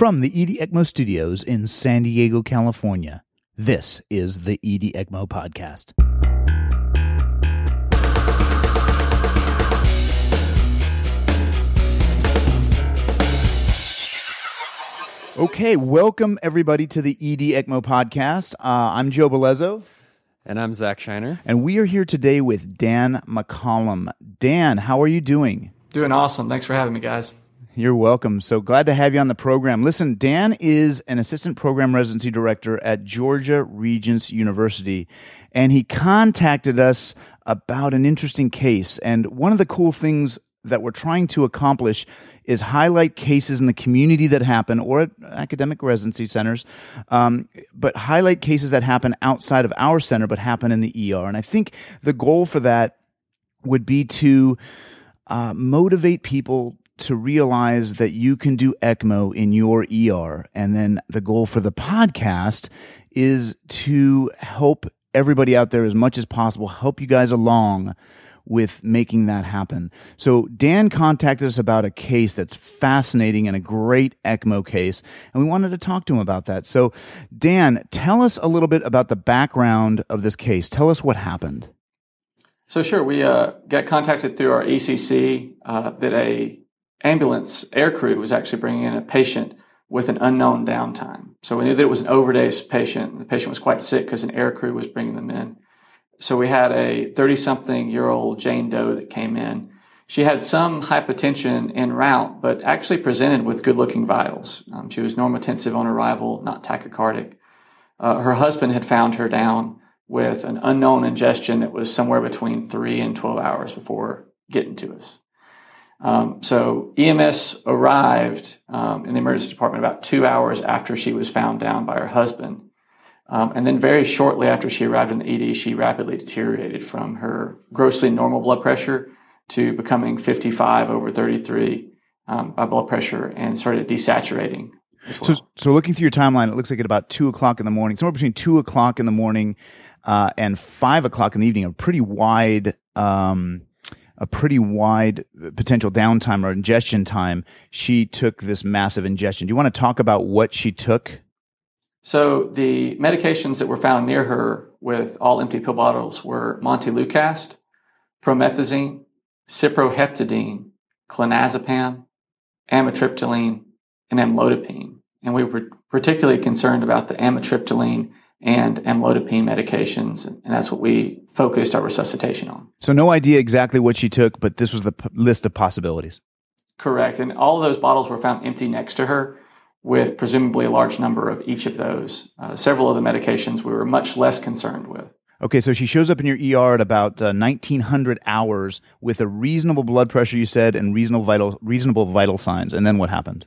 From the ED ECMO studios in San Diego, California, this is the ED ECMO podcast. Okay, welcome everybody to the ED ECMO podcast. Uh, I'm Joe Bellezzo. And I'm Zack Shinar. And we are here today with Dan McCollum. Dan, how are you doing? Doing awesome. Thanks for having me, guys. You're welcome. So glad to have you on the program. Listen, Dan is an assistant program residency director at Georgia Regents University, and he contacted us about an interesting case. And one of the cool things that we're trying to accomplish is highlight cases in the community that happen or at academic residency centers, um, but highlight cases that happen outside of our center but happen in the ER. And I think the goal for that would be to uh, motivate people to realize that you can do ECMO in your ER. And then the goal for the podcast is to help everybody out there as much as possible, help you guys along with making that happen. So Dan contacted us about a case that's fascinating and a great ECMO case, and we wanted to talk to him about that. So Dan, tell us a little bit about the background of this case. Tell us what happened. So sure, we uh, got contacted through our ECC uh, that a ambulance air crew was actually bringing in a patient with an unknown downtime. So we knew that it was an overdose patient. The patient was quite sick because an air crew was bringing them in. So we had a 30 something year old Jane Doe that came in. She had some hypotension en route, but actually presented with good looking vitals. Um, she was normotensive on arrival, not tachycardic. Uh, her husband had found her down with an unknown ingestion that was somewhere between three and 12 hours before getting to us. Um, so EMS arrived um, in the emergency department about two hours after she was found down by her husband. Um, and then very shortly after she arrived in the ED, she rapidly deteriorated from her grossly normal blood pressure to becoming 55 over 33 um, by blood pressure and started desaturating. Well. So, so looking through your timeline, it looks like at about two o'clock in the morning, somewhere between two o'clock in the morning uh, and five o'clock in the evening, a pretty wide um, a pretty wide potential downtime or ingestion time, she took this massive ingestion. Do you want to talk about what she took? So the medications that were found near her with all empty pill bottles were montelukast, promethazine, cyproheptadine, clonazepam, amitriptyline, and amlodipine. And we were particularly concerned about the amitriptyline and amlodipine medications. And that's what we focused our resuscitation on. So, no idea exactly what she took, but this was the p- list of possibilities. Correct. And all of those bottles were found empty next to her with presumably a large number of each of those. Uh, several of the medications we were much less concerned with. Okay, so she shows up in your ER at about uh, 1900 hours with a reasonable blood pressure, you said, and reasonable vital, reasonable vital signs. And then what happened?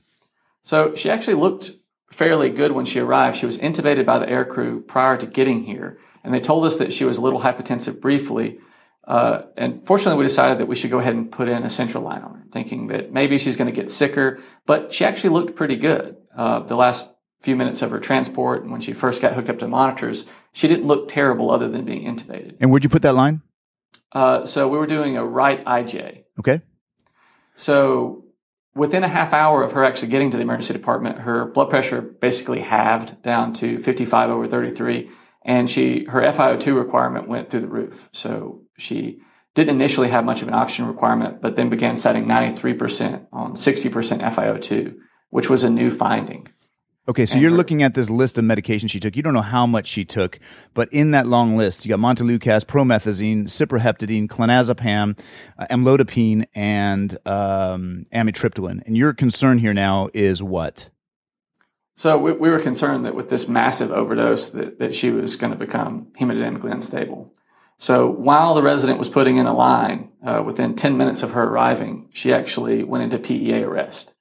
So she actually looked fairly good when she arrived. She was intubated by the air crew prior to getting here, and they told us that she was a little hypotensive briefly. Uh, and fortunately, we decided that we should go ahead and put in a central line on her, thinking that maybe she's going to get sicker. But she actually looked pretty good. Uh, the last few minutes of her transport, and when she first got hooked up to monitors, she didn't look terrible other than being intubated. And where'd you put that line? Uh, so we were doing a right IJ. Okay. So within a half hour of her actually getting to the emergency department, her blood pressure basically halved down to 55 over 33. And she, her FiO2 requirement went through the roof. So she didn't initially have much of an oxygen requirement, but then began setting 93% on 60% FiO2, which was a new finding. Okay, so you're her, looking at this list of medications she took. You don't know how much she took, but in that long list, you got montelukast, promethazine, cyproheptadine, clonazepam, uh, amlodipine, and um, amitriptyline. And your concern here now is what? So we, we were concerned that with this massive overdose, that, that she was going to become hemodynamically unstable. So while the resident was putting in a line, uh, within 10 minutes of her arriving, she actually went into PEA arrest.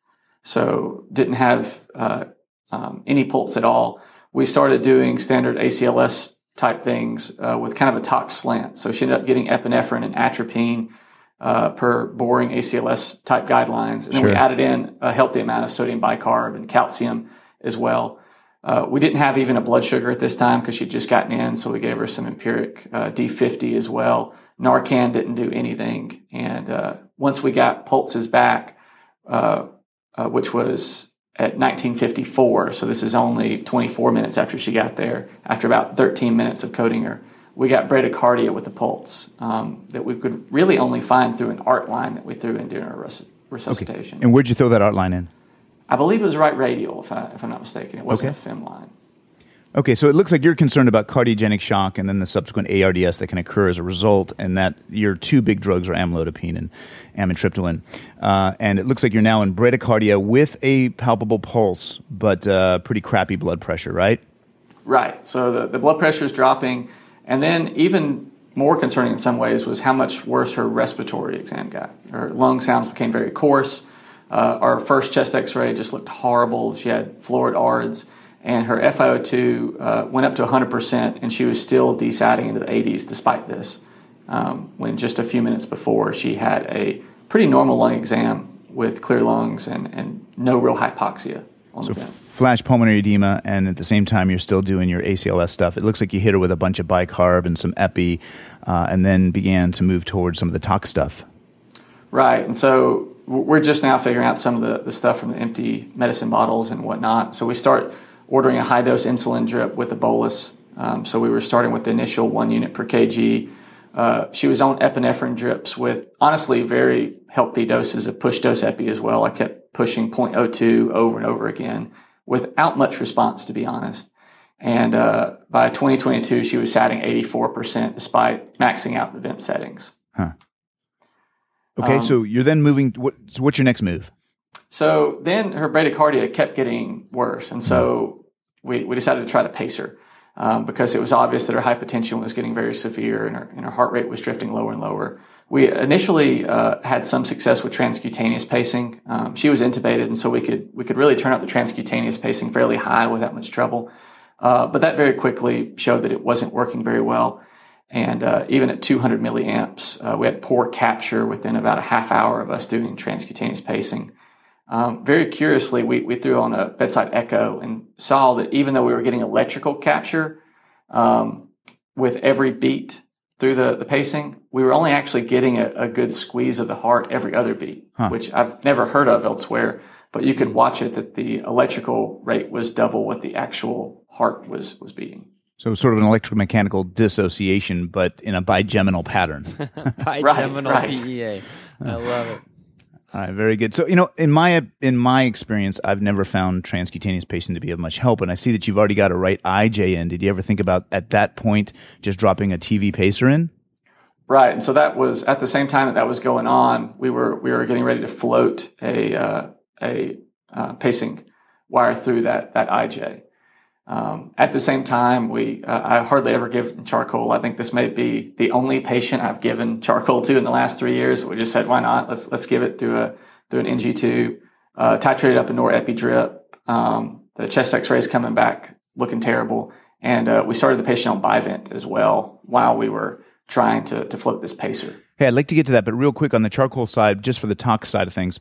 So didn't have uh, um, any pulse at all. We started doing standard ACLS type things uh, with kind of a tox slant. So she ended up getting epinephrine and atropine uh, per boring ACLS type guidelines. And then we added in a healthy amount of sodium bicarb and calcium as well. Uh, we didn't have even a blood sugar at this time because she'd just gotten in, so we gave her some empiric uh, D50 as well. Narcan didn't do anything. And uh, once we got pulses back, uh, uh, which was at 1954. So this is only 24 minutes after she got there. After about 13 minutes of coding her, we got bradycardia with the pulse um, that we could really only find through an art line that we threw in during our res- resuscitation. Okay. And where'd you throw that art line in? I believe it was right radial, if, I, if I'm not mistaken. It wasn't okay. a fem line. Okay, so it looks like you're concerned about cardiogenic shock and then the subsequent ARDS that can occur as a result, and that your two big drugs are amlodipine and amitriptyline. Uh, and it looks like you're now in bradycardia with a palpable pulse, but uh, pretty crappy blood pressure, right? Right. So the, the blood pressure is dropping, and then even more concerning in some ways was how much worse her respiratory exam got. Her lung sounds became very coarse. Uh, our first chest X-ray just looked horrible. She had florid ARDS and her FiO2 uh, went up to 100%, and she was still desadding into the 80s despite this. Um, when just a few minutes before, she had a pretty normal lung exam with clear lungs and, and no real hypoxia. so, flash pulmonary edema, and at the same time, you're still doing your ACLS stuff. It looks like you hit her with a bunch of bicarb and some epi, uh, and then began to move towards some of the tox stuff. Right. And so, we're just now figuring out some of the, the stuff from the empty medicine bottles and whatnot. So, we start ordering a high dose insulin drip with a bolus. Um, so we were starting with the initial one unit per kg. Uh, she was on epinephrine drips with honestly very healthy doses of push dose epi as well. I kept pushing 0.02 over and over again without much response, to be honest. And uh, by 2022, she was satting 84% despite maxing out the vent settings. Huh. Okay, um, so you're then moving. What, so what's your next move? So then her bradycardia kept getting worse. And so we, we decided to try to pace her um, because it was obvious that her hypertension was getting very severe and her, and her heart rate was drifting lower and lower. We initially uh, had some success with transcutaneous pacing. Um, she was intubated, and so we could we could really turn up the transcutaneous pacing fairly high without much trouble. Uh, but that very quickly showed that it wasn't working very well. And uh, even at 200 milliamps, uh, we had poor capture within about a half hour of us doing transcutaneous pacing. Um, very curiously, we, we threw on a bedside echo and saw that even though we were getting electrical capture um, with every beat through the, the pacing, we were only actually getting a, a good squeeze of the heart every other beat, huh. which I've never heard of elsewhere. But you could watch it that the electrical rate was double what the actual heart was was beating. So sort of an electromechanical dissociation, but in a bigeminal pattern. bigeminal right, right. PEA. I love it. All right, very good. So, you know, in my in my experience, I've never found transcutaneous pacing to be of much help, and I see that you've already got a right IJ in. Did you ever think about at that point just dropping a TV pacer in? Right, and so that was at the same time that that was going on. We were we were getting ready to float a uh, a uh, pacing wire through that that IJ. Um, at the same time, we uh, I hardly ever give charcoal. I think this may be the only patient I've given charcoal to in the last three years. We just said, why not? Let's let's give it through a through an NG tube. Uh, titrated up a norepi drip. Um, the chest X-ray is coming back looking terrible, and uh, we started the patient on Bivent as well while we were trying to to float this pacer. Hey, I'd like to get to that, but real quick on the charcoal side, just for the tox side of things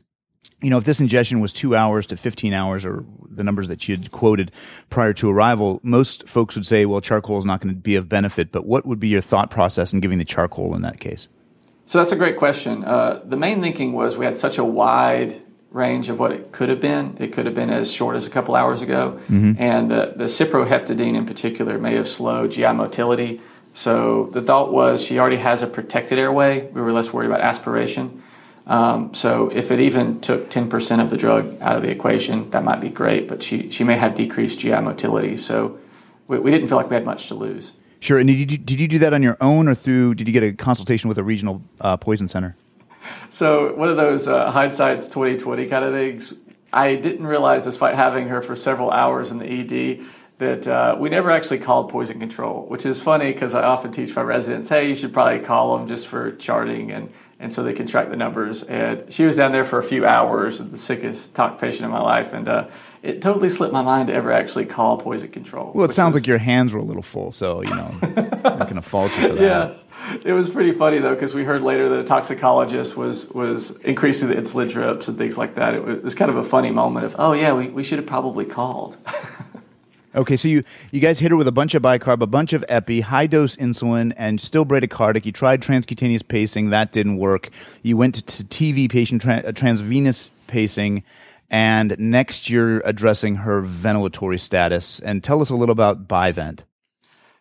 you know, if this ingestion was two hours to 15 hours or the numbers that you had quoted prior to arrival, most folks would say, well, charcoal is not going to be of benefit. But what would be your thought process in giving the charcoal in that case? So that's a great question. Uh, the main thinking was we had such a wide range of what it could have been. It could have been as short as a couple hours ago. Mm-hmm. And the, the cyproheptadine in particular may have slowed GI motility. So the thought was she already has a protected airway. We were less worried about aspiration. Um, so if it even took 10% of the drug out of the equation, that might be great, but she, she may have decreased GI motility. So we, we didn't feel like we had much to lose. Sure. And did you, did you do that on your own or through, did you get a consultation with a regional uh, poison center? So one of those uh, hindsight's 2020 kind of things. I didn't realize, despite having her for several hours in the ED, that uh, we never actually called poison control, which is funny because I often teach my residents, hey, you should probably call them just for charting and and so they can track the numbers. And she was down there for a few hours, the sickest talk patient in my life, and uh, it totally slipped my mind to ever actually call poison control. Well, it sounds was, like your hands were a little full, so you know, I'm going to fault you for that. Yeah. It was pretty funny though because we heard later that a toxicologist was was increasing the insulin drips and things like that. It was, it was kind of a funny moment of oh yeah we, we should have probably called. Okay, so you, you guys hit her with a bunch of bicarb, a bunch of epi, high dose insulin, and still bradycardic. You tried transcutaneous pacing, that didn't work. You went to, TV patient tra- uh, transvenous pacing, And next, you're addressing her ventilatory status. And tell us a little about Bivent.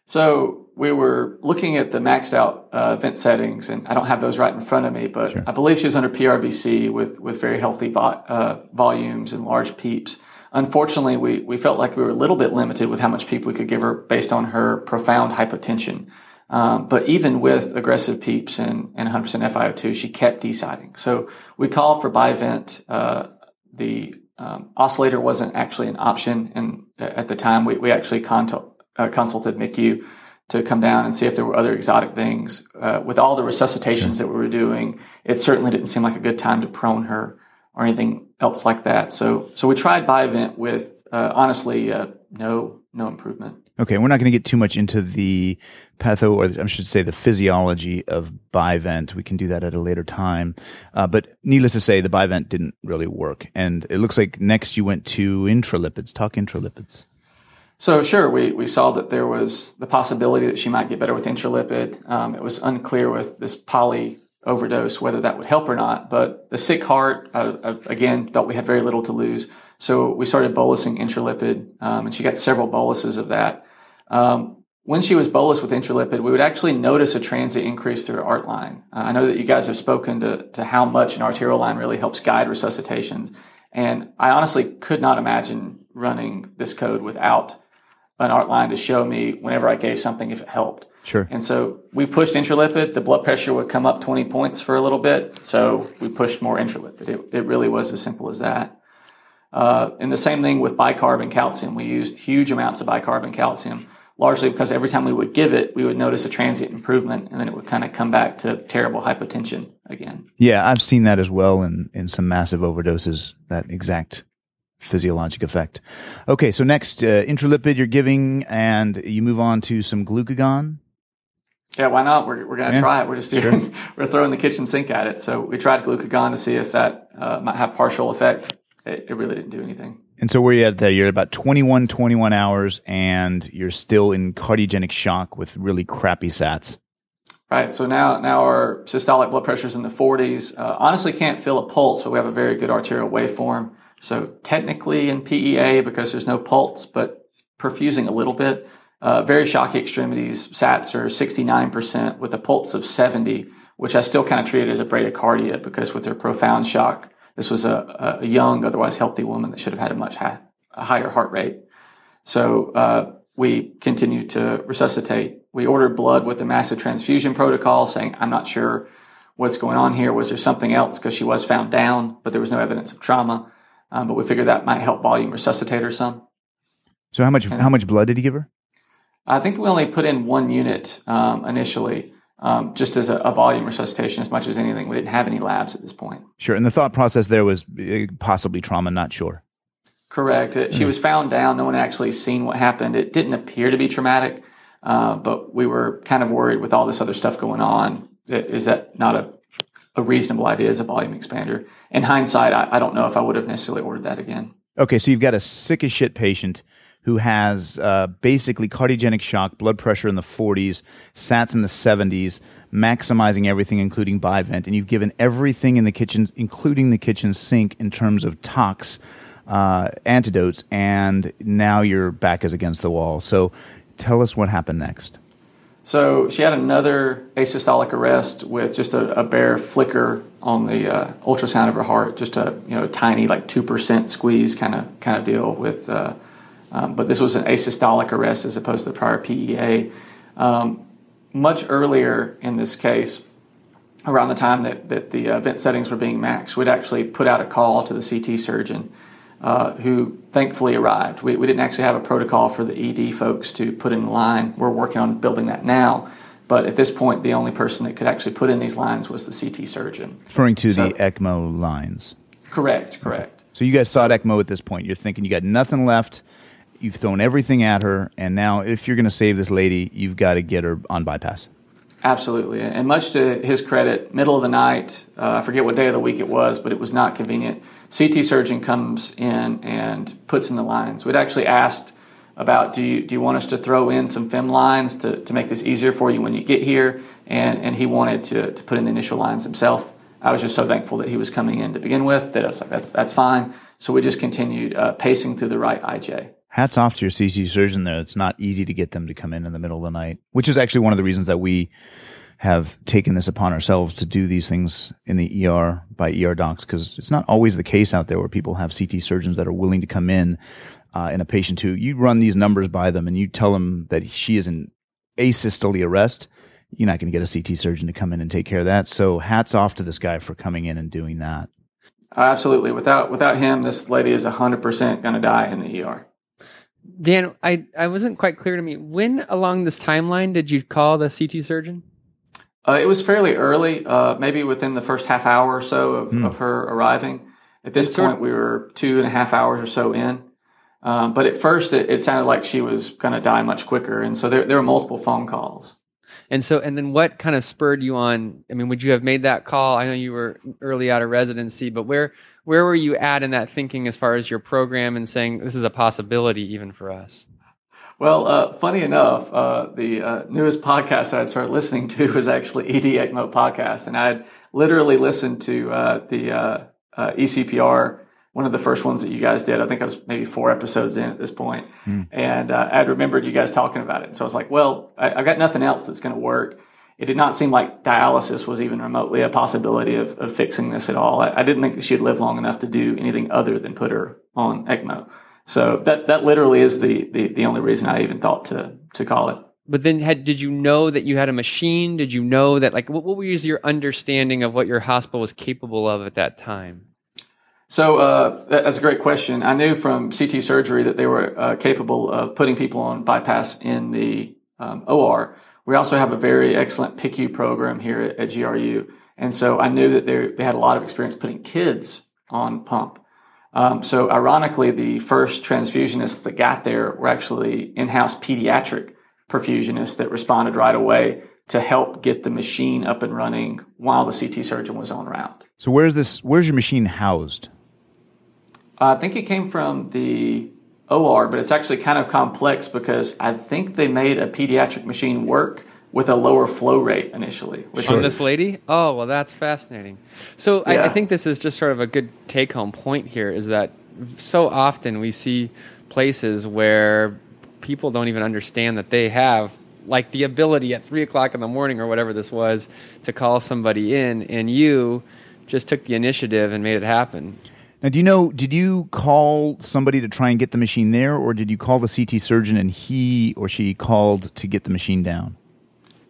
So we were looking at the maxed out uh, vent settings, and I don't have those right in front of me, but sure. I believe she was under PRVC with with very healthy vo- uh, volumes and large PEEPs. Unfortunately, we we felt like we were a little bit limited with how much PEEP we could give her based on her profound hypotension. Um, but even with aggressive PEEPs and, and 100% FiO2, she kept deciding. So we called for Bivent. Uh, the um, oscillator wasn't actually an option, and at the time we, we actually uh, consulted MICU to come down and see if there were other exotic things. Uh, with all the resuscitations sure. that we were doing, it certainly didn't seem like a good time to prone her or anything else like that. So, so we tried Bivent with uh, honestly uh, no no improvement. Okay, we're not going to get too much into the patho, or I should say the physiology of Bivent. We can do that at a later time. Uh, but needless to say, the Bivent didn't really work. And it looks like next you went to intralipids. Talk intralipids. So sure, we, we saw that there was the possibility that she might get better with intralipid. Um, it was unclear with this poly overdose whether that would help or not. But the sick heart, uh, uh, again, thought we had very little to lose. So we started bolusing intralipid, um, and she got several boluses of that. Um, when she was bolus with intralipid, we would actually notice a transient increase through her art line. Uh, I know that you guys have spoken to, to how much an arterial line really helps guide resuscitations. And I honestly could not imagine running this code without an art line to show me whenever I gave something if it helped. Sure. And so we pushed intralipid. The blood pressure would come up 20 points for a little bit. So we pushed more intralipid. It, it really was as simple as that. Uh, and the same thing with bicarb and calcium. We used huge amounts of bicarb and calcium, largely because every time we would give it, we would notice a transient improvement and then it would kind of come back to terrible hypotension again. Yeah, I've seen that as well in, in some massive overdoses, that exact physiologic effect. Okay, so next, uh, intralipid you're giving, and you move on to some glucagon. Yeah, why not? We're, we're going to yeah. try it. We're just doing, sure. we're throwing the kitchen sink at it. So we tried glucagon to see if that uh, might have partial effect. It, it, really didn't do anything. And so where are you at there? You're at about 21, 21 hours, and you're still in cardiogenic shock with really crappy sats. Right. So now, now our systolic blood pressure is in the 40s. Uh, honestly, can't feel a pulse, but we have a very good arterial waveform. So technically in PEA, because there's no pulse, but perfusing a little bit, uh, very shocky extremities, SATs are 69% with a pulse of 70, which I still kind of treated as a bradycardia because with their profound shock, this was a, a young, otherwise healthy woman that should have had a much high, a higher heart rate. So uh, we continued to resuscitate. We ordered blood with the massive transfusion protocol, saying, I'm not sure what's going on here. Was there something else? Because she was found down, but there was no evidence of trauma. Um, but we figured that might help volume resuscitate her some. So how much and how much blood did you give her? I think we only put in one unit um, initially, um, just as a, a, volume resuscitation as much as anything. We didn't have any labs at this point. Sure, and the thought process there was uh, possibly trauma, not sure. Correct. It, she mm. was found down. No one actually seen what happened. It didn't appear to be traumatic, uh, but we were kind of worried with all this other stuff going on. Is that not a a reasonable idea as a volume expander. In hindsight, I, I don't know if I would have necessarily ordered that again. Okay, so you've got a sick as shit patient who has uh, basically cardiogenic shock, blood pressure in the 40s, SATs in the 70s, maximizing everything, including bivent, and you've given everything in the kitchen, including the kitchen sink, in terms of tox uh, antidotes, and now your back is against the wall. So tell us what happened next. So she had another asystolic arrest with just a, a bare flicker on the uh, ultrasound of her heart, just a you know tiny like two percent squeeze kind of kind of deal with. Uh, um, but this was an asystolic arrest as opposed to the prior PEA. Um, much earlier in this case, around the time that, that the uh, vent settings were being maxed, we'd actually put out a call to the CT surgeon uh, who thankfully arrived. We, we didn't actually have a protocol for the ED folks to put in line. We're working on building that now. But at this point, the only person that could actually put in these lines was the CT surgeon. Referring to so, the ECMO lines. Correct, correct. Okay. So you guys thought ECMO at this point. You're thinking you got nothing left. You've thrown everything at her. And now, if you're going to save this lady, you've got to get her on bypass. Absolutely. And much to his credit, middle of the night, uh, I forget what day of the week it was, but it was not convenient. CT surgeon comes in and puts in the lines. We'd actually asked about do you, do you want us to throw in some FEM lines to, to make this easier for you when you get here? And, and he wanted to, to put in the initial lines himself. I was just so thankful that he was coming in to begin with that I was like, that's that's fine. So we just continued uh, pacing through the right IJ. Hats off to your CT surgeon there. It's not easy to get them to come in in the middle of the night, which is actually one of the reasons that we have taken this upon ourselves to do these things in the ER by ER docs because it's not always the case out there where people have CT surgeons that are willing to come in uh, in a patient who you run these numbers by them and you tell them that she is in asystole arrest. You're not going to get a CT surgeon to come in and take care of that. So hats off to this guy for coming in and doing that. Absolutely. Without without him, this lady is 100% going to die in the ER. Dan, I, I wasn't quite clear to me. When along this timeline did you call the CT surgeon? Uh, it was fairly early, uh, maybe within the first half hour or so of, mm. of her arriving. At this point, we were two and a half hours or so in. Um, but at first, it, it sounded like she was going to die much quicker, and so there there were multiple phone calls. And so, and then what kind of spurred you on? I mean, would you have made that call? I know you were early out of residency, but where where were you at in that thinking as far as your program and saying this is a possibility even for us? Well, uh, funny enough, uh, the uh, newest podcast that I'd started listening to was actually ED ECMO podcast, and I'd literally listened to uh, the uh, uh, ECPR, one of the first ones that you guys did. I think I was maybe four episodes in at this point, mm. and I'd remembered you guys talking about it. So I was like, "Well, I, have got nothing else that's going to work." It did not seem like dialysis was even remotely a possibility of, of fixing this at all. I, I didn't think she'd live long enough to do anything other than put her on ECMO. So that that literally is the, the the only reason I even thought to to call it. But then, had did you know that you had a machine? Did you know that like what, what was your understanding of what your hospital was capable of at that time? So uh, that's a great question. I knew from CT surgery that they were uh, capable of putting people on bypass in the um, OR. We also have a very excellent PICU program here at, at GRU, and so I knew that they they had a lot of experience putting kids on pump. Um, so ironically, the first transfusionists that got there were actually in-house pediatric perfusionists that responded right away to help get the machine up and running while the CT surgeon was on route. So where's this? Where's your machine housed? Uh, I think it came from the OR, but it's actually kind of complex because I think they made a pediatric machine work with a lower flow rate initially. Which on this lady? Oh, well, that's fascinating. So yeah. I, I, think this is just sort of a good take home point here is that so often we see places where people don't even understand that they have like the ability at three o'clock in the morning or whatever this was to call somebody in, and you just took the initiative and made it happen. Now, do you know, did you call somebody to try and get the machine there, or did you call the CT surgeon and he or she called to get the machine down?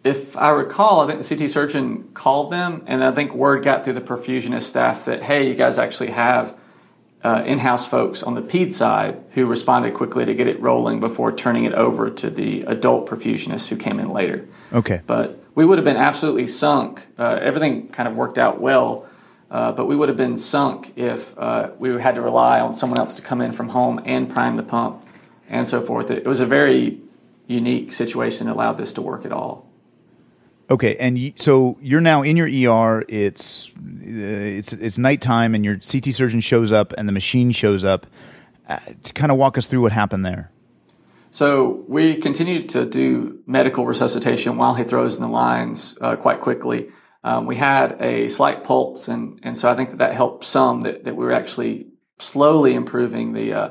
if I recall, I think the CT surgeon called them, and I think word got through the perfusionist staff that, hey, you guys actually have uh, in house folks on the PED side who responded quickly to get it rolling before turning it over to the adult perfusionists who came in later. Okay. But we would have been absolutely sunk. Uh, everything kind of worked out well, uh, but we would have been sunk if uh, we had to rely on someone else to come in from home and prime the pump and so forth. It was a very unique situation that allowed this to work at all. Okay, and y- so you're now in your ER. It's uh, it's it's nighttime, and your CT surgeon shows up, and the machine shows up. Uh, to kind of walk us through what happened there. So we continued to do medical resuscitation while he throws in the lines uh, quite quickly. Um, we had a slight pulse, and and so I think that that helped some that, that we were actually slowly improving the uh,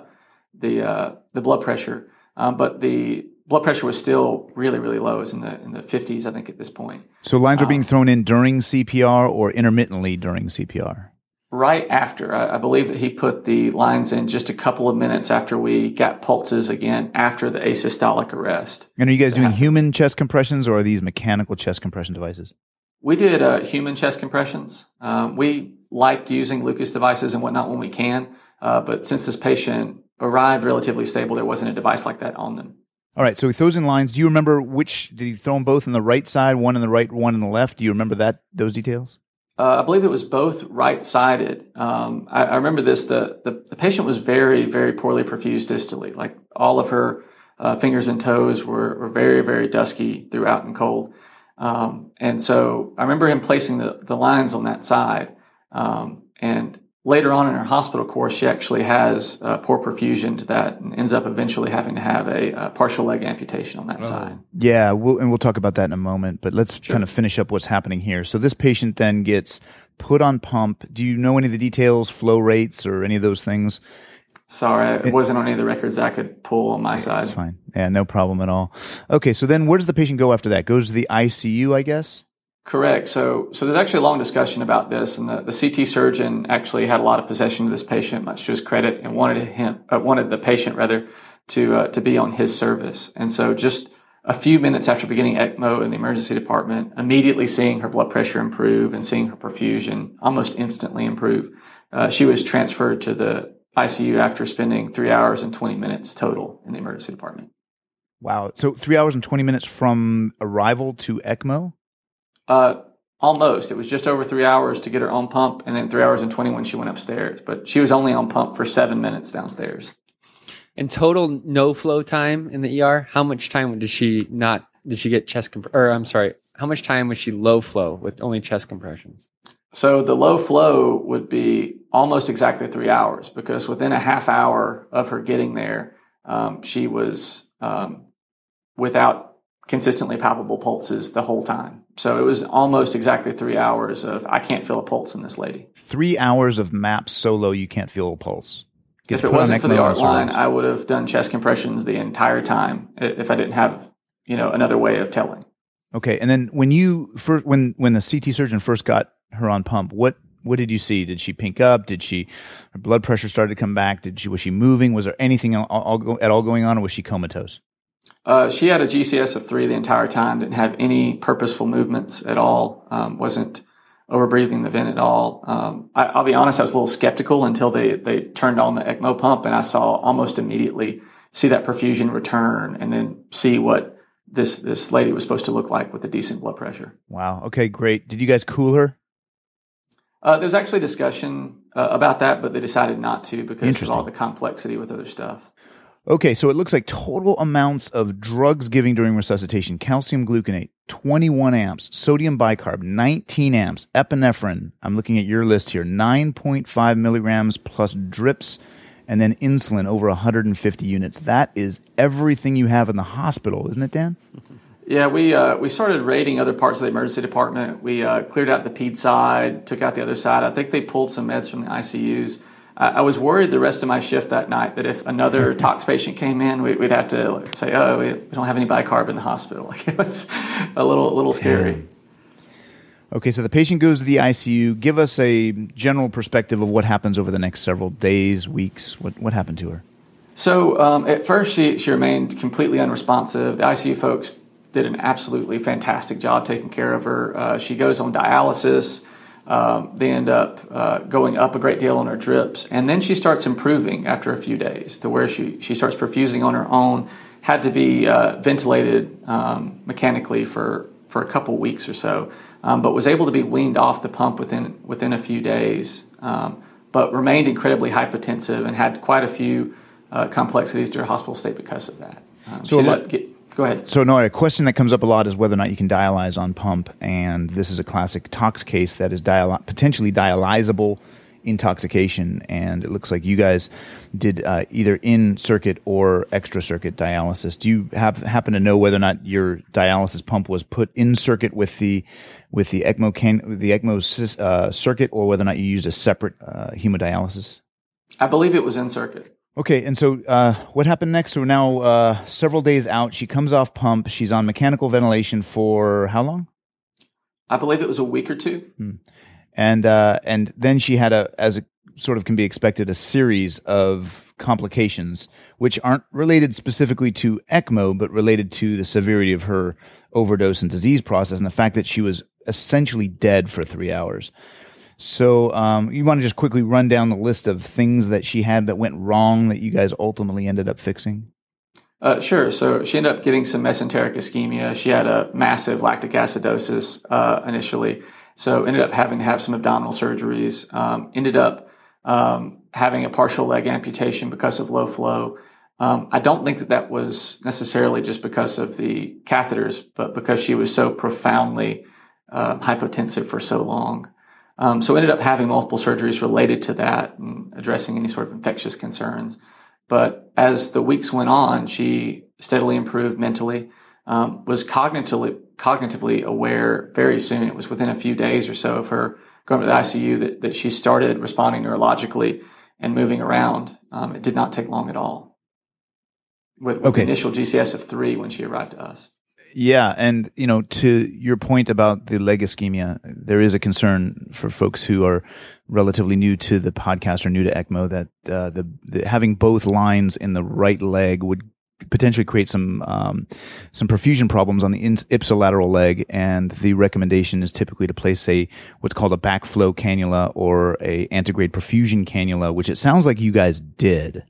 the uh, the blood pressure. Um, but the blood pressure was still really, really low. It was in the in the fifties, I think, at this point. So lines um, being thrown in during CPR or intermittently during CPR. Right after, I, I, believe that he put the lines in just a couple of minutes after we got pulses again after the asystolic arrest. And are you guys doing human chest compressions or are these mechanical chest compression devices? We did uh, human chest compressions. Um, we like using Lucas devices and whatnot when we can, uh, but since this patient arrived relatively stable, there wasn't a device like that on them. All right, so he throws in lines. Do you remember which? Did he throw them both in the right side, one in the right, one in the left? Do you remember that those details? Uh, I believe it was both right-sided. Um, I, I, remember this. The, the, the patient was very very poorly perfused distally. Like all of her uh, fingers and toes were, were very very dusky throughout and cold. Um, and so I remember him placing the, the lines on that side. Um, and later on in her hospital course, she actually has uh, poor perfusion to that and ends up eventually having to have a, a partial leg amputation on that oh. side. Yeah, we'll, and we'll talk about that in a moment, but let's sure. kind of finish up what's happening here. So this patient then gets put on pump. Do you know any of the details, flow rates, or any of those things? Sorry, it wasn't on any of the records I could pull on my side. That's fine. Yeah, no problem at all. Okay, so then where does the patient go after that? Goes to the ICU, I guess? Correct. So, so there's actually a long discussion about this, and the, the CT surgeon actually had a lot of possession of this patient, much to his credit, and wanted him, uh, wanted the patient rather, to uh, to be on his service. And so, just a few minutes after beginning ECMO in the emergency department, immediately seeing her blood pressure improve and seeing her perfusion almost instantly improve, uh, she was transferred to the ICU after spending three hours and 20 minutes total in the emergency department. Wow. So three hours and 20 minutes from arrival to ECMO? Uh, almost. It was just over three hours to get her on pump, and then three hours and 20 when she went upstairs. But she was only on pump for seven minutes downstairs. In total, no flow time in the ER. How much time did she not? Did she get chest comp? Or I'm sorry, how much time was she low flow with only chest compressions? So the low flow would be almost exactly three hours because within a half hour of her getting there, um, she was um, without consistently palpable pulses the whole time. So it was almost exactly three hours of I can't feel a pulse in this lady. Three hours of MAP solo, you can't feel a pulse. Gets if it wasn't for the art line, I would have done chest compressions the entire time if I didn't have you know another way of telling. Okay, and then when you first when when the CT surgeon first got her on pump, what what did you see? Did she pink up? Did she her blood pressure started to come back? Did she was she moving? Was there anything at all going on, or was she comatose? Uh, she had a GCS of three the entire time. Didn't have any purposeful movements at all. Um, wasn't over breathing the vent at all. Um, I, will be honest, I was a little skeptical until they they turned on the ECMO pump, and I saw almost immediately see that perfusion return, and then see what this this lady was supposed to look like with a decent blood pressure. Wow. Okay, great. Did you guys cool her? Uh, there was actually discussion uh, about that, but they decided not to because of all the complexity with other stuff. Okay, so it looks like total amounts of drugs giving during resuscitation calcium gluconate, 21 amps, sodium bicarb, 19 amps, epinephrine. I'm looking at your list here 9.5 milligrams plus drips, and then insulin over 150 units. That is everything you have in the hospital, isn't it, Dan? Yeah, we uh, we started raiding other parts of the emergency department. We uh, cleared out the ped side, took out the other side. I think they pulled some meds from the ICUs. I, I was worried the rest of my shift that night that if another tox patient came in, we, would have to like, say, "Oh, we, we, don't have any bicarb in the hospital." Like it was a little a little scary. Okay, so the patient goes to the ICU. Give us a general perspective of what happens over the next several days, weeks. What what happened to her? So um, at first, she she remained completely unresponsive. The ICU folks did an absolutely fantastic job taking care of her. Uh, she goes on dialysis. Um, they end up uh, going up a great deal on her drips, and then she starts improving after a few days to where she she starts perfusing on her own. Had to be uh, ventilated um, mechanically for for a couple weeks or so, um, but was able to be weaned off the pump within within a few days. Um, but remained incredibly hypotensive and had quite a few uh, complexities to her hospital stay because of that. Um, so she get, Go ahead. So, no, a question that comes up a lot is whether or not you can dialyze on pump, and this is a classic tox case that is dialy- potentially dialyzable intoxication, and it looks like you guys did uh, either in circuit or extra circuit dialysis. Do you have, happen to know whether or not your dialysis pump was put in circuit with the with the ECMO can, the ECMO uh, circuit, or whether or not you used a separate uh, hemodialysis? I believe it was in circuit. Okay, and so uh, what happened next? We're now uh, several days out. She comes off pump. She's on mechanical ventilation for how long? I believe it was a week or two. Hmm. And uh, and then she had a, as it sort of can be expected, a series of complications which aren't related specifically to ECMO, but related to the severity of her overdose and disease process, and the fact that she was essentially dead for three hours. So um, you want to just quickly run down the list of things that she had that went wrong that you guys ultimately ended up fixing? Uh, sure. So she ended up getting some mesenteric ischemia. She had a massive lactic acidosis uh, initially, so ended up having to have some abdominal surgeries. Um, ended up um, having a partial leg amputation because of low flow. Um, I don't think that that was necessarily just because of the catheters, but because she was so profoundly uh, hypotensive for so long. Um, so ended up having multiple surgeries related to that and addressing any sort of infectious concerns. But as the weeks went on, she steadily improved mentally, um, was cognitively cognitively aware very soon. It was within a few days or so of her going to the ICU that, that she started responding neurologically and moving around. Um, it did not take long at all. With, with okay. initial GCS of three when she arrived to us. Yeah, and you know, to your point about the leg ischemia, there is a concern for folks who are relatively new to the podcast or new to ECMO that uh, the, the, having both lines in the right leg would potentially create some um, some perfusion problems on the ipsilateral leg, and the recommendation is typically to place a what's called a backflow cannula or a antegrade perfusion cannula, which it sounds like you guys did.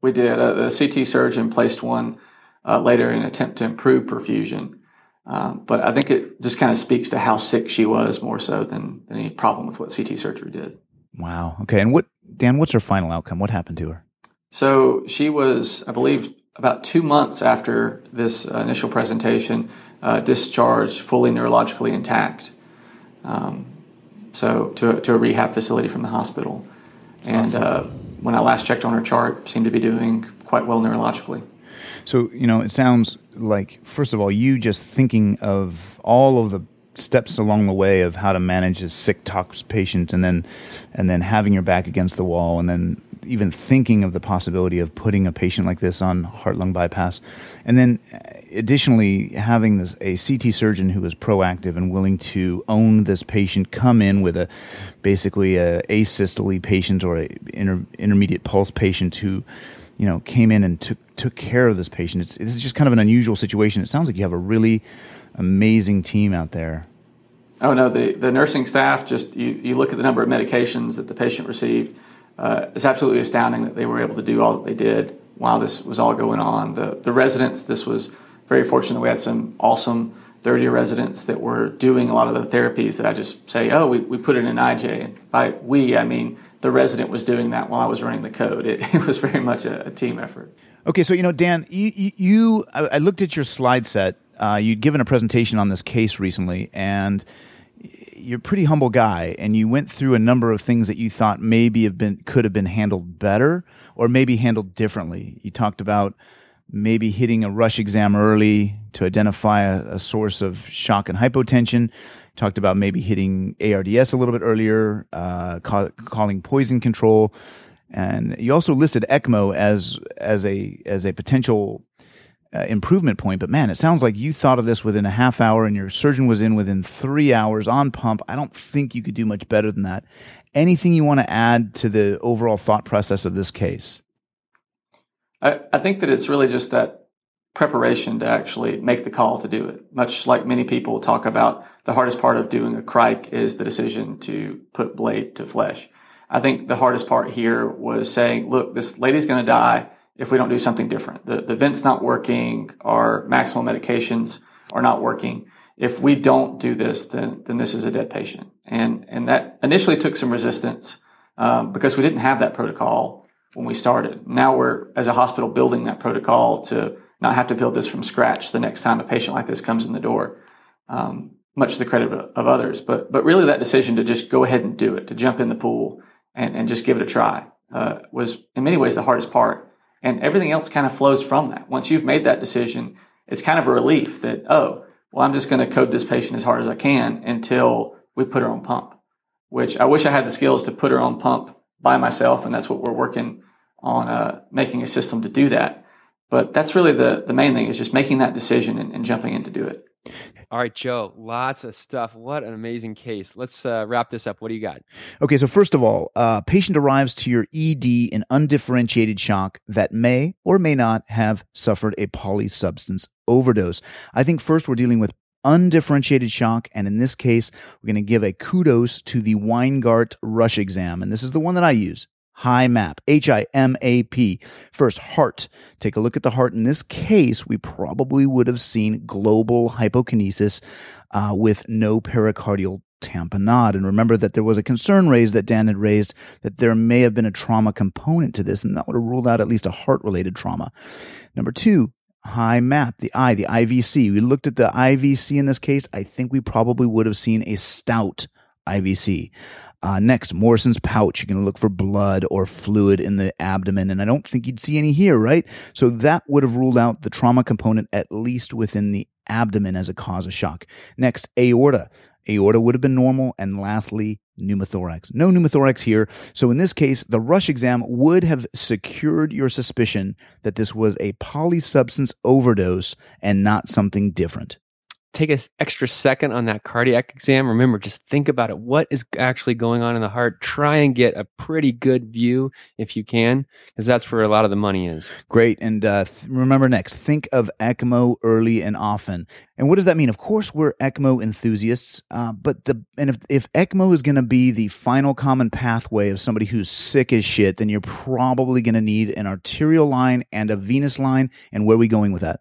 We did. Uh, the CT surgeon placed one uh, later in an attempt to improve perfusion. Um, but I think it just kind of speaks to how sick she was more so than, than any problem with what CT surgery did. Wow. Okay. And what, Dan, what's her final outcome? What happened to her? So she was, I believe, about two months after this uh, initial presentation, uh, discharged fully neurologically intact. Um, so to, to a rehab facility from the hospital. That's and awesome. uh, when I last checked on her chart, seemed to be doing quite well neurologically. So, you know, it sounds like, first of all, you just thinking of all of the steps along the way of how to manage a sick tox patient and then and then having your back against the wall and then even thinking of the possibility of putting a patient like this on heart lung bypass. And then uh, additionally having this a CT surgeon who is proactive and willing to own this patient come in with a basically a asystole patient or a inter, intermediate pulse patient who you know, came in and took took care of this patient. It's this is just kind of an unusual situation. It sounds like you have a really amazing team out there. Oh no, the the nursing staff just you, you look at the number of medications that the patient received. Uh, it's absolutely astounding that they were able to do all that they did while this was all going on. The the residents, this was very fortunate. We had some awesome third year residents that were doing a lot of the therapies that I just say, oh, we, we put it in IJ. By we, I mean the resident was doing that while I was running the code. It, it was very much a, a, team effort. Okay, so you know, Dan, you, you, I looked at your slide set. Uh, you'd given a presentation on this case recently, and you're a pretty humble guy, and you went through a number of things that you thought maybe have been could have been handled better, or maybe handled differently. You talked about maybe hitting a rush exam early to identify a, a source of shock and hypotension talked about maybe hitting ARDS a little bit earlier, uh, ca- calling poison control, and you also listed ECMO as as a as a potential uh, improvement point. But man, it sounds like you thought of this within a half hour, and your surgeon was in within three hours on pump. I don't think you could do much better than that. Anything you want to add to the overall thought process of this case? I, I think that it's really just that preparation to actually make the call to do it. Much like many people talk about the hardest part of doing a crike is the decision to put blade to flesh. I think the hardest part here was saying, look, this lady's going to die if we don't do something different. The, the vent's not working. Our maximal medications are not working. If we don't do this, then, then this is a dead patient. And, and that initially took some resistance, um, because we didn't have that protocol when we started. Now we're, as a hospital, building that protocol to not have to build this from scratch the next time a patient like this comes in the door. Um, much to the credit of, others, but but really that decision to just go ahead and do it, to jump in the pool and, and just give it a try, uh, was in many ways the hardest part. And everything else kind of flows from that. Once you've made that decision, it's kind of a relief that oh, well, I'm just going to code this patient as hard as I can until we put her on pump. Which I wish I had the skills to put her on pump by myself, and that's what we're working on uh, making a system to do that. But that's really the, the main thing is just making that decision and, and jumping in to do it. All right, Joe, lots of stuff. What an amazing case. Let's uh, wrap this up. What do you got? Okay, so first of all, uh, patient arrives to your ED in undifferentiated shock that may or may not have suffered a polysubstance overdose. I think first we're dealing with undifferentiated shock, and in this case, we're going to give a kudos to the Weingart rush exam, and this is the one that I use. HIMAP, H I M A P. First, heart. Take a look at the heart. In this case, we probably would have seen global hypokinesis uh, with no pericardial tamponade. And remember that there was a concern raised that Dan had raised that there may have been a trauma component to this, and that would have ruled out at least a heart related trauma. Number two, high map, the I, the IVC. We looked at the IVC in this case. I think we probably would have seen a stout IVC. Uh, next, Morison's pouch. You're going to look for blood or fluid in the abdomen, and I don't think you'd see any here, right? So that would have ruled out the trauma component at least within the abdomen as a cause of shock. Next, aorta. Aorta would have been normal. And lastly, pneumothorax. No pneumothorax here. So in this case, the rush exam would have secured your suspicion that this was a polysubstance overdose and not something different take an extra second on that cardiac exam. Remember, just think about it. What is actually going on in the heart? Try and get a pretty good view if you can, because that's where a lot of the money is. Great. And uh, th- remember next, think of ECMO early and often. And what does that mean? Of course, we're ECMO enthusiasts, uh, but the and if if ECMO is going to be the final common pathway of somebody who's sick as shit, then you're probably going to need an arterial line and a venous line. And where are we going with that?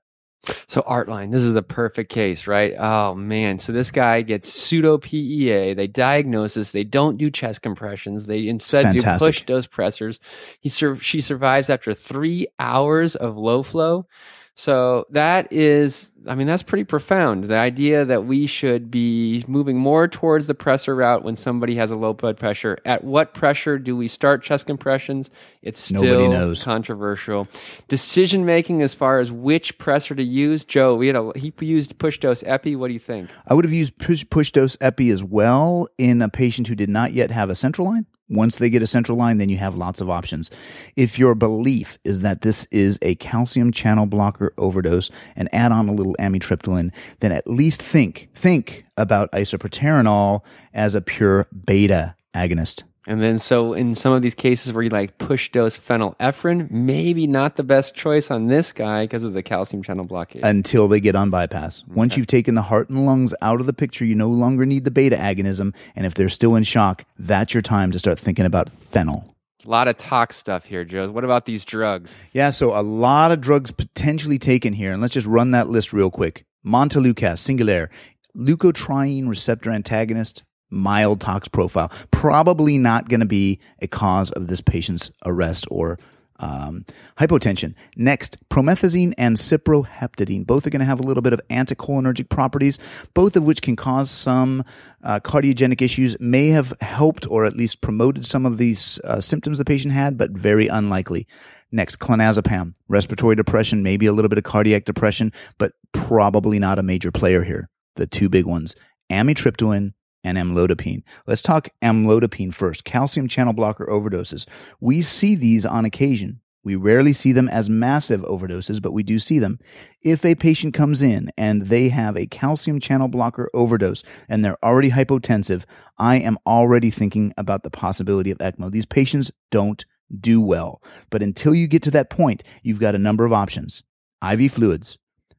So Artline, this is the perfect case, right? Oh man. So this guy gets pseudo PEA. They diagnose this. They don't do chest compressions. They instead Fantastic. do push dose pressors. He sur- she survives after three hours of low flow. So that is, I mean, that's pretty profound. The idea that we should be moving more towards the pressor route when somebody has a low blood pressure. At what pressure do we start chest compressions? It's still controversial. Decision making as far as which pressor to use. Joe, we had a, he used push dose epi. What do you think? I would have used push, push dose epi as well in a patient who did not yet have a central line. Once they get a central line, then you have lots of options. If your belief is that this is a calcium channel blocker overdose and add on a little amitriptyline, then at least think, think about isoproterenol as a pure beta agonist. And then, so in some of these cases where you like push dose phenylephrine, maybe not the best choice on this guy because of the calcium channel blockade. Until they get on bypass. Okay. Once you've taken the heart and lungs out of the picture, you no longer need the beta agonism. And if they're still in shock, that's your time to start thinking about phenyl. A lot of talk stuff here, Joe. What about these drugs? Yeah, so a lot of drugs potentially taken here. And let's just run that list real quick. Montelukast, Singulair, leukotriene receptor antagonist, mild tox profile. Probably not going to be a cause of this patient's arrest or um, hypotension. Next, promethazine and cyproheptadine. Both are going to have a little bit of anticholinergic properties, both of which can cause some uh, cardiogenic issues, may have helped or at least promoted some of these uh, symptoms the patient had, but very unlikely. Next, clonazepam, respiratory depression, maybe a little bit of cardiac depression, but probably not a major player here. The two big ones, amitriptyline and amlodipine. Let's talk amlodipine first. Calcium channel blocker overdoses. We see these on occasion. We rarely see them as massive overdoses, but we do see them. If a patient comes in and they have a calcium channel blocker overdose and they're already hypotensive, I am already thinking about the possibility of ECMO. These patients don't do well. But until you get to that point, you've got a number of options. IV fluids,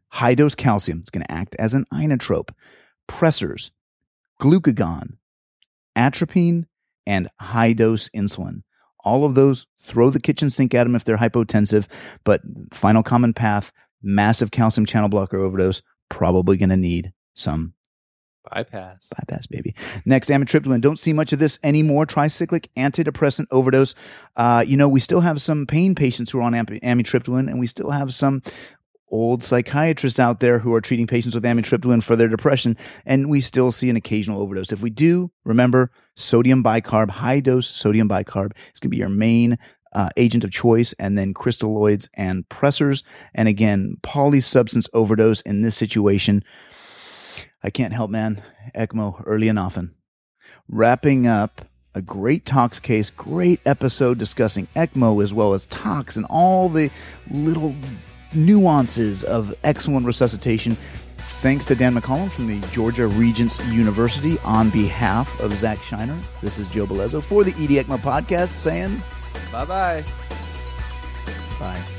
high dose calcium is going to act as an inotrope, pressors, glucagon, atropine, and high dose insulin. All of those throw the kitchen sink at them if they're hypotensive, but final common path, massive calcium channel blocker overdose, probably going to need some bypass. Bypass, baby. Next, amitriptyline. Don't see much of this anymore. Tricyclic antidepressant overdose. Uh, you know, we still have some pain patients who are on amitriptyline, and we still have some old psychiatrists out there who are treating patients with amitriptyline for their depression, and we still see an occasional overdose. If we do, remember sodium bicarb, high dose sodium bicarb is going to be your main uh, agent of choice, and then crystalloids and pressors. And again, polysubstance overdose in this situation. I can't help, man. ECMO early and often. Wrapping up a great tox case, great episode discussing ECMO as well as tox and all the little nuances of excellent resuscitation. Thanks to Dan McCollum from the Georgia Regents University on behalf of Zack Shinar. This is Joe Bellezzo for the ED ECMO podcast saying bye-bye. Bye.